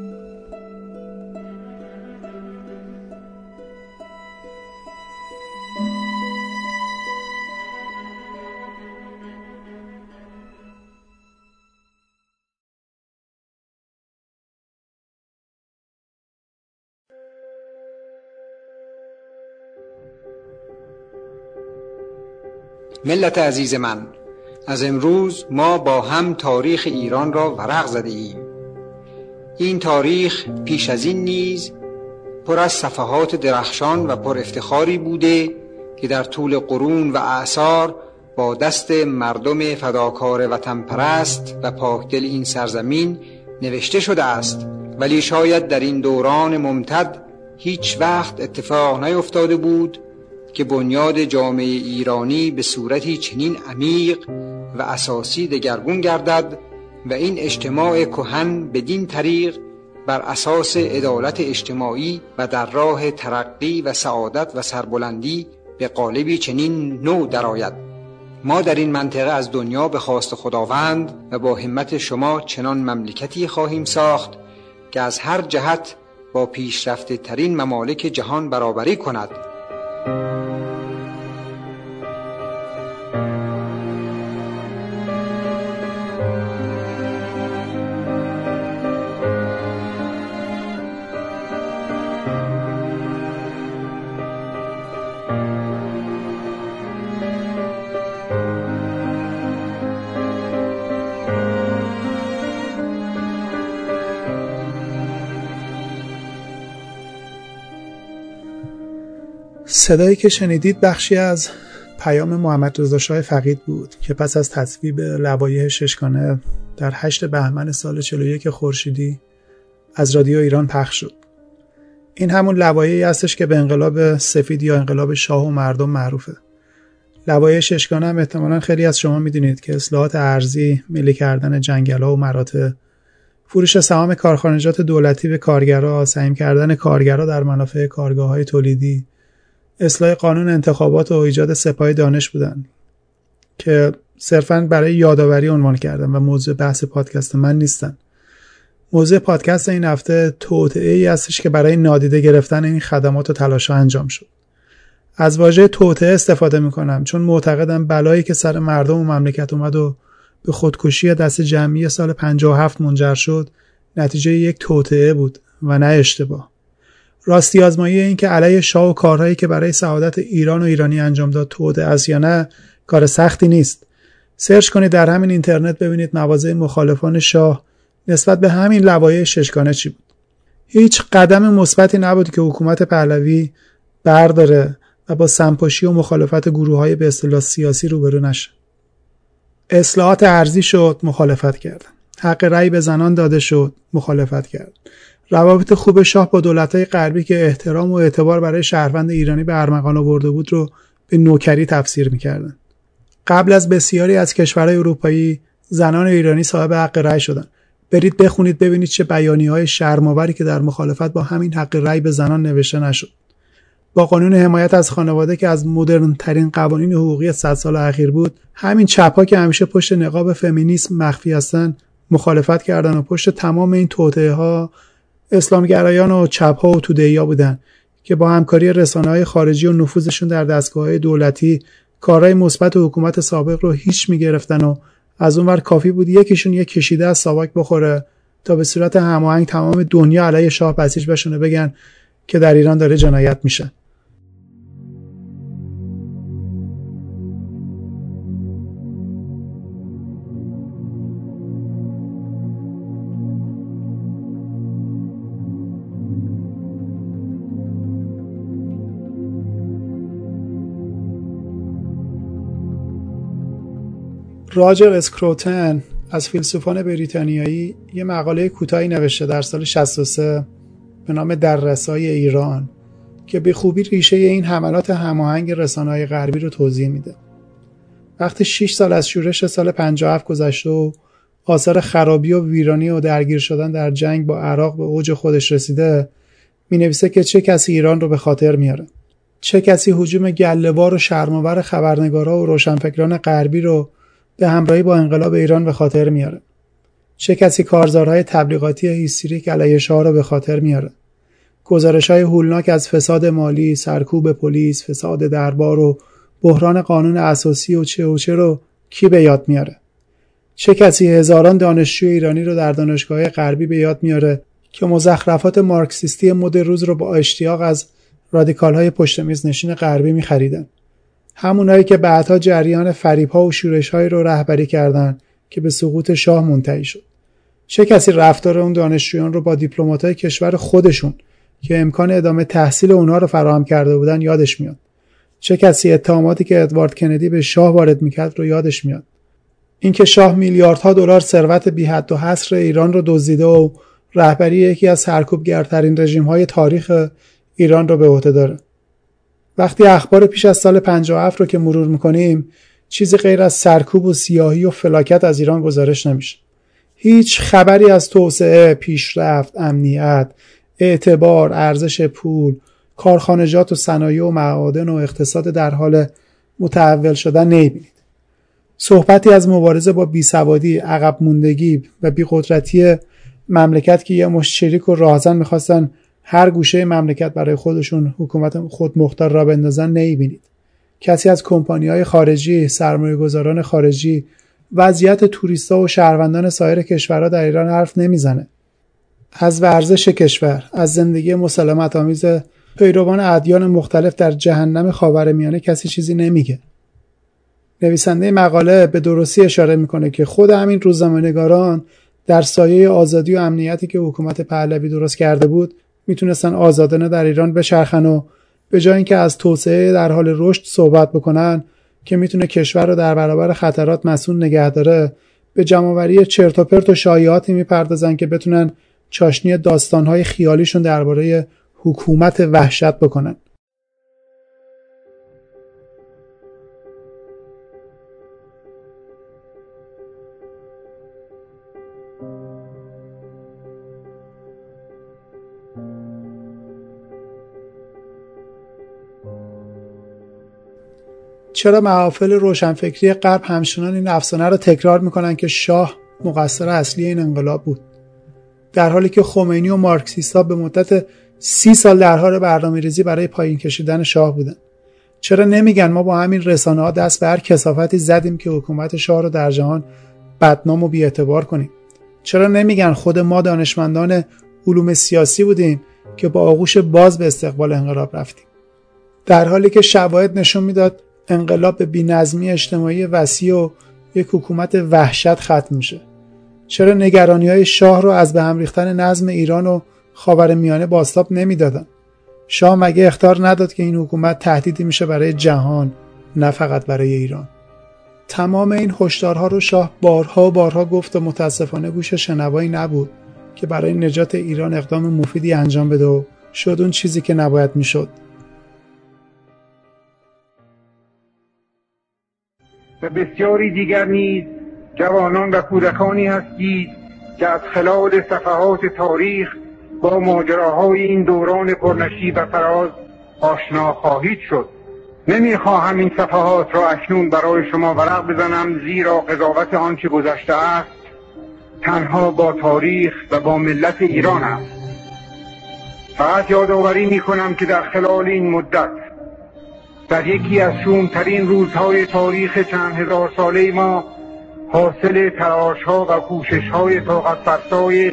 ملت عزیز من از امروز ما با هم تاریخ ایران را ورق زده ایم. این تاریخ پیش از این نیز پر از صفحات درخشان و پر افتخاری بوده که در طول قرون و اعثار با دست مردم فداکار وطن پرست و پاکدل این سرزمین نوشته شده است. ولی شاید در این دوران ممتد هیچ وقت اتفاق نیفتاده بود که بنیاد جامعه ایرانی به صورتی چنین عمیق و اساسی دگرگون گردد و این اجتماع کهن بدین طریق بر اساس عدالت اجتماعی و در راه ترقی و سعادت و سربلندی به قالبی چنین نو درآید. ما در این منطقه از دنیا به خواست خداوند و با همت شما چنان مملکتی خواهیم ساخت که از هر جهت با پیشرفته ترین ممالک جهان برابری کند. صدایی که شنیدید بخشی از پیام محمد رضا شاه فقید بود که پس از تصویب لوایح ششگانه در 8 بهمن سال 41 خورشیدی از رادیو ایران پخش شد. این همون لوایحی هستش که به انقلاب سفید یا انقلاب شاه و مردم معروفه. لوایح ششگانه هم احتمالا خیلی از شما می‌دونید که اصلاحات ارزی، ملی کردن جنگلا و مراتع، فروش سهام کارخانجات دولتی به کارگرها، سعیم کردن کارگرها در منافع کارگاه های تولیدی، اصلاح قانون انتخابات و ایجاد سپاه دانش بودن که صرفا برای یادآوری عنوان کردم و موضوع بحث پادکست من نیستن. موضوع پادکست این هفته توطعه ای هستش که برای نادیده گرفتن این خدمات و تلاش انجام شد. از واژه توطعه استفاده می‌کنم چون معتقدم بلایی که سر مردم و مملکت اومد و به خودکشی دست جمعی سال 57 منجر شد نتیجه یک توطعه بود و نه اشتباه. راستی آزمایی این که علیه شاه و کارهایی که برای سعادت ایران و ایرانی انجام داد توده از یا نه کار سختی نیست. سرچ کنید در همین اینترنت ببینید مواضع مخالفان شاه نسبت به همین لوایح ششگانه چی بود. هیچ قدم مثبتی نبود که حکومت پهلوی برداره و با سمپاشی و مخالفت گروه های به اصطلاح سیاسی روبرو نشه. اصلاحات ارزی شد مخالفت کردن حق رأی به زنان داده شد مخالفت کرد. روابط خوب شاه با دولتهای غربی که احترام و اعتبار برای شهروند ایرانی به ارمغان آورده بود رو به نوکری تفسیر می‌کردند قبل از بسیاری از کشورهای اروپایی زنان ایرانی صاحب حق رأی شدند. برید بخونید ببینید چه بیانی های شرماوری که در مخالفت با همین حق رأی به زنان نوشته نشد. با قانون حمایت از خانواده که از مدرن ترین قوانین حقوقی 100 سال اخیر بود همین چپ که همیشه پشت نقاب فمینیسم مخفی هستن مخالفت کردن و پشت تمام این توطئه ها اسلامگرایان و چپ ها و توده بودن که با همکاری رسانه های خارجی و نفوذشون در دستگاه های دولتی کارهای مثبت حکومت سابق رو هیچ می‌گرفتن و از اون ور کافی بود یکیشون یک کشیده از ساواک بخوره تا به صورت هماهنگ تمام دنیا علیه شاه بسیج بشونه بگن که در ایران داره جنایت میشه. راجر اسکروتن از فیلسوفان بریتانیایی یه مقاله کوتاهی نوشته در سال 63 به نام در رسای ایران که به خوبی ریشه این حملات هماهنگ رسانه‌های غربی رو توضیح میده. وقتی 6 سال از شورش سال 57 گذشته و آثار خرابی و ویرانی و درگیر شدن در جنگ با عراق به اوج خودش رسیده می نویسه که چه کسی ایران رو به خاطر میاره چه کسی حجوم گلهوار و شرماور خبرنگارا و روشنفکران غربی رو به همراهی با انقلاب ایران به خاطر میاره. چه کسی کارزارهای تبلیغاتی هیستریک علیه شاه را به خاطر میاره؟ گزارش های هولناک از فساد مالی، سرکوب پلیس، فساد دربار و بحران قانون اساسی و چه و چه رو کی به یاد میاره؟ چه کسی هزاران دانشجو ایرانی رو در دانشگاه غربی به یاد میاره که مزخرفات مارکسیستی مد روز رو با اشتیاق از رادیکال های پشت میز نشین غربی میخریدن؟ همونایی که بعدها جریان فریبها و شورشهایی رو رهبری کردند که به سقوط شاه منتهی شد. چه کسی رفتار اون دانشجویان رو با دیپلمات‌های کشور خودشون که امکان ادامه تحصیل اونها رو فراهم کرده بودن یادش میاد؟ چه کسی اتهاماتی که ادوارد کندی به شاه وارد می‌کرد رو یادش میاد؟ اینکه شاه میلیاردها دلار ثروت بی حد و حصر ایران رو دزدیده و رهبری یکی از سرکوبگرترین رژیم‌های تاریخ ایران رو به عهده داره. وقتی اخبار پیش از سال 57 رو که مرور می‌کنیم چیزی غیر از سرکوب و سیاهی و فلاکت از ایران گزارش نمیشه هیچ خبری از توسعه، پیشرفت، امنیت، اعتبار، ارزش پول، کارخانجات و صنایع و معادن و اقتصاد در حال متحول شدن نمی‌بینید. صحبتی از مبارزه با بیسوادی، عقب موندگی و بیقدرتی مملکت که یه مشت شریک و راهزن می‌خواستن هر گوشه مملکت برای خودشون حکومت خود مختار را بندازن نمی‌بینید. کسی از کمپانی های خارجی سرمایه گذاران خارجی وضعیت توریستا و شهروندان سایر کشورها در ایران حرف نمی‌زنه. از ورزش کشور از زندگی مسلمت آمیز پیروان ادیان مختلف در جهنم خاورمیانه کسی چیزی نمیگه. نویسنده مقاله به درستی اشاره می‌کنه که خود همین روزنامه‌نگاران در سایه آزادی و امنیتی که حکومت پهلوی درست کرده بود می‌تونستن آزادانه در ایران بچرخن و به جای اینکه از توسعه در حال رشد صحبت بکنن که می‌تونه کشور رو در برابر خطرات مسئول نگه داره به جمعوری چرت و پرت و شایعاتی می‌پردازن که بتونن چاشنی داستانهای خیالیشون درباره حکومت وحشت بکنن. چرا محافل روشنفکری غرب همچنان این افسانه را تکرار می‌کنن که شاه مقصر اصلی این انقلاب بود؟ در حالی که خمینی و مارکسیستا به مدت سی سال در حال برنامه ریزی برای پایین کشیدن شاه بودن. چرا نمیگن ما با همین رسانه ها دست به هر کسافتی زدیم که حکومت شاه رو در جهان بدنام و بیاعتبار کنیم؟ چرا نمیگن خود ما دانشمندان علوم سیاسی بودیم که با آغوش باز به استقبال انقلاب رفتیم؟ در حالی که شواهد نشون می‌داد انقلاب به بینظمی اجتماعی وسیع و یک حکومت وحشت ختم میشه. چرا نگرانی های شاه رو از به هم ریختن نظم ایران و خاور میانه باستاب نمی‌دادن؟ شاه مگه اختار نداد که این حکومت تهدیدی میشه برای جهان نه فقط برای ایران؟ تمام این هشدارها رو شاه بارها و بارها گفت و متاسفانه گوش شنوایی نبود که برای نجات ایران اقدام مفیدی انجام بده و شد اون چیزی که نباید می‌شد. و بسیاری دیگر نیز جوانان و کودکانی هستید که از خلال صفحات تاریخ با ماجراهای این دوران پرنشی و فراز آشنا خواهید شد. نمی‌خواهم این صفحات را اکنون برای شما ورق بزنم زیرا قضاوت آنچه گذشته است تنها با تاریخ و با ملت ایران است. فقط یادآوری می کنم که در خلال این مدت در یکی از شومترین روزهای تاریخ چند هزار ساله ما حاصل تلاش ها و کوشش های طاقت فرسای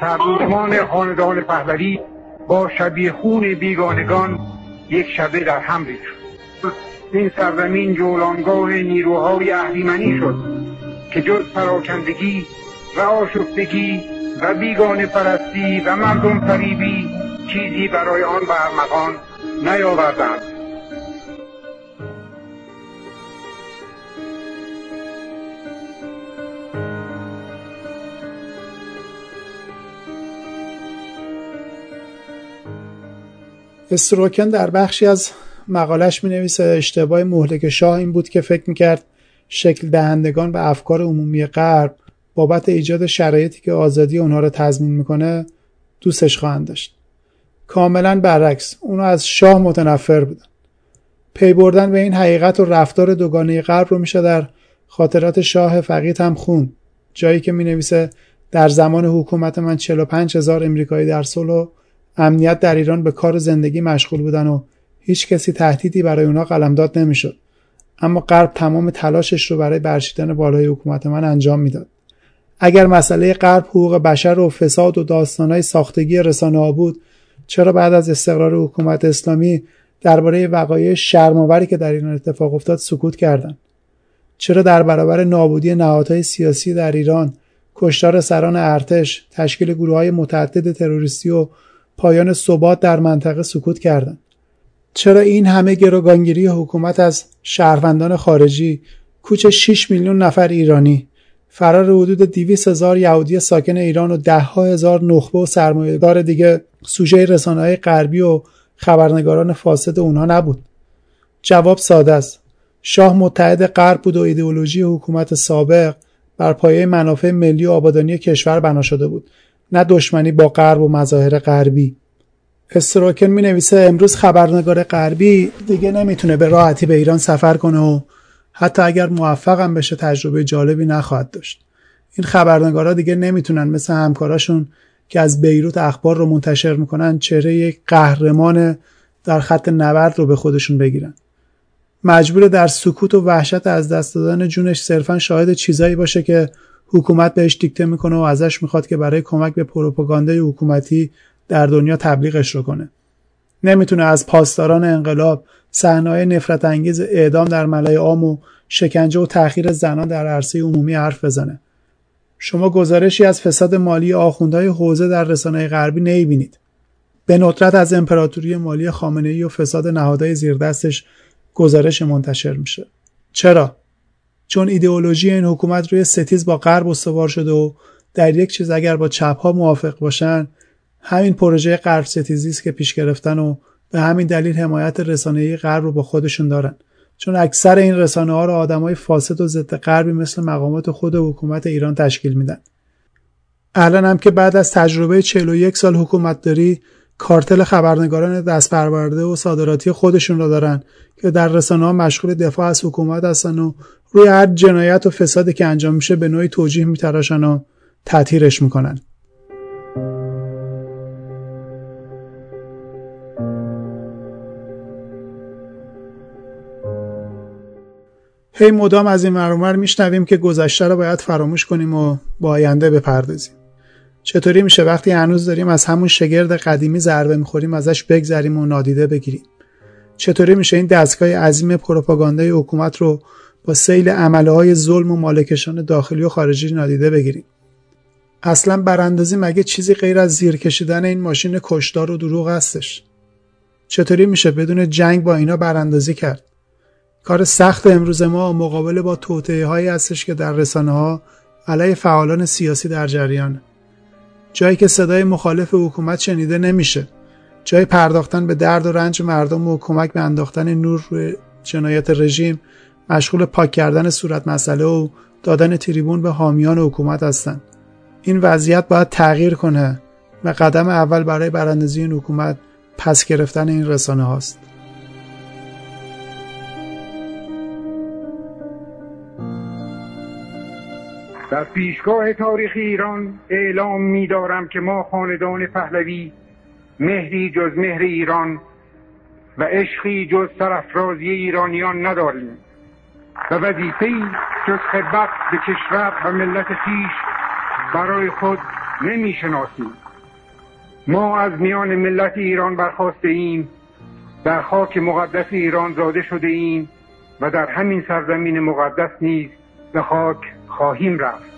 سربازمان خاندان پهلوی با شبیه خون بیگانگان یک شبه در هم ریخت. این سرزمین جولانگاه نیروهای اهریمنی شد که جز پراکندگی و آشفتگی و بیگانه پرستی و مردم فریبی چیزی برای آن برمغان نیاوردند. استروکن در بخشی از مقالش می نویسه اشتباه مهلک شاه این بود که فکر می‌کرد شکل دهندگان و افکار عمومی غرب بابت ایجاد شرایطی که آزادی اونها رو تضمین می‌کنه دوستش خواهند داشت. کاملا برعکس اونو از شاه متنفر بودن. پی بردن به این حقیقت و رفتار دوگانه غرب رو میشه در خاطرات شاه فقید هم خون جایی که می نویسه در زمان حکومت من 45 هزار امریکایی در صلح امنیت در ایران به کار زندگی مشغول بودن و هیچ کسی تهدیدی برای اونا قلمداد نمی‌شد. اما غرب تمام تلاشش رو برای برشیدن بالای حکومت من انجام می‌داد. اگر مسئله غرب حقوق بشر و فساد و داستانهای ساختگی رسانه ها بود چرا بعد از استقرار حکومت اسلامی درباره وقایع شرمآوری که در ایران اتفاق افتاد سکوت کردند؟ چرا در برابر نابودی نهادهای سیاسی در ایران کشتار سران ارتش تشکیل گروه های متعدد تروریستی و پایان ثبات در منطقه سکوت کردند. چرا این همه گروگانگیری حکومت از شهروندان خارجی کوچ 6 میلیون نفر ایرانی فرار حدود 200 هزار یهودی ساکن ایران و ده ها هزار نخبه و سرمایه‌دار دیگه سوژه رسانه‌های غربی و خبرنگاران فاسد اونها نبود. جواب ساده است. شاه متحد غرب بود و ایدئولوژی حکومت سابق بر پایه منافع ملی و آبادانی کشور بنا شده بود. نه دشمنی با غرب و مظاهر غربی. استراکن می نویسه امروز خبرنگار غربی دیگه نمی‌تونه به راحتی به ایران سفر کنه و حتی اگر موفقم بشه تجربه جالبی نخواهد داشت. این خبرنگارا دیگه نمی‌تونن مثل همکاراشون که از بیروت اخبار رو منتشر می‌کنن چهره یک قهرمان در خط نبرد رو به خودشون بگیرن. مجبور در سکوت و وحشت از دست دادن جونش صرفا شاهد چیزایی باشه که حکومت بهش دیکته می‌کنه و ازش می‌خواد که برای کمک به پروپاگاندای حکومتی در دنیا تبلیغش رو کنه. نمی‌تونه از پاسداران انقلاب صحنه‌های نفرت انگیز اعدام در ملای عام و شکنجه و تأخیر زنان در عرصه عمومی حرف بزنه. شما گزارشی از فساد مالی آخوندهای حوزه در رسانه غربی نمی‌بینید. به ندرت از امپراتوری مالی خامنه و فساد نهادهای زیردستش گزارش منتشر میشه. چرا؟ چون ایدئولوژی این حکومت روی ستیز با غرب استوار شده و در یک چیز اگر با چپ ها موافق باشن همین پروژه غرب ستیزی است که پیش گرفتن و به همین دلیل حمایت رسانه‌ای غرب رو با خودشون دارن. چون اکثر این رسانه ها رو آدمای فاسد و ضد غربی مثل مقامات خود حکومت ایران تشکیل میدن. الان هم که بعد از تجربه 41 سال حکومت داری کارتل خبرنگاران دست پرورده و صادراتی خودشون رو دارن که در رسانه ها مشغول دفاع از حکومت هستن و روی هر جنایت و فسادی که انجام میشه به نوعی توجیه میتراشن و تطهیرش می‌کنن. هی مدام از این مرمر میشنویم که گذشته رو باید فراموش کنیم و با آینده بپردازیم. چطوری میشه؟ وقتی هنوز داریم از همون شگرد قدیمی ضربه می‌خوریم ازش بگذریم و نادیده بگیریم. چطوری میشه این دستگاه عظیم پروپاگاندای حکومت رو با سیل عمله های ظلم و مالکشان داخلی و خارجی نادیده بگیریم. اصلا براندازی مگه چیزی غیر از زیر کشیدن این ماشین کشدار و دروغ هستش؟ چطوری میشه بدون جنگ با اینا براندازی کرد؟ کار سخت امروز ما مقابله با توطعه هایی هستش که در رسانه ها علیه فعالان سیاسی در جریان. جایی که صدای مخالف حکومت شنیده نمیشه. جای پرداختن به درد و رنج مردم و کمک به انداختن نور روی جنایت رژیم. مشغول پاک کردن صورت مسئله و دادن تریبون به حامیان حکومت هستند این وضعیت باید تغییر کنه و قدم اول برای براندازی این حکومت پس گرفتن این رسانه هاست. در پیشگاه تاریخ ایران اعلام می دارم که ما خاندان پهلوی مهری جز مهر ایران و عشقی جز سرافرازی ایرانیان نداریم. و وظیفهای جز خدمت به کشور و ملت خیش برای خود نمی شناسیم ما از میان ملت ایران برخواسته ایم در خاک مقدس ایران زاده شده ایم و در همین سرزمین مقدس نیز به خاک خواهیم رفت.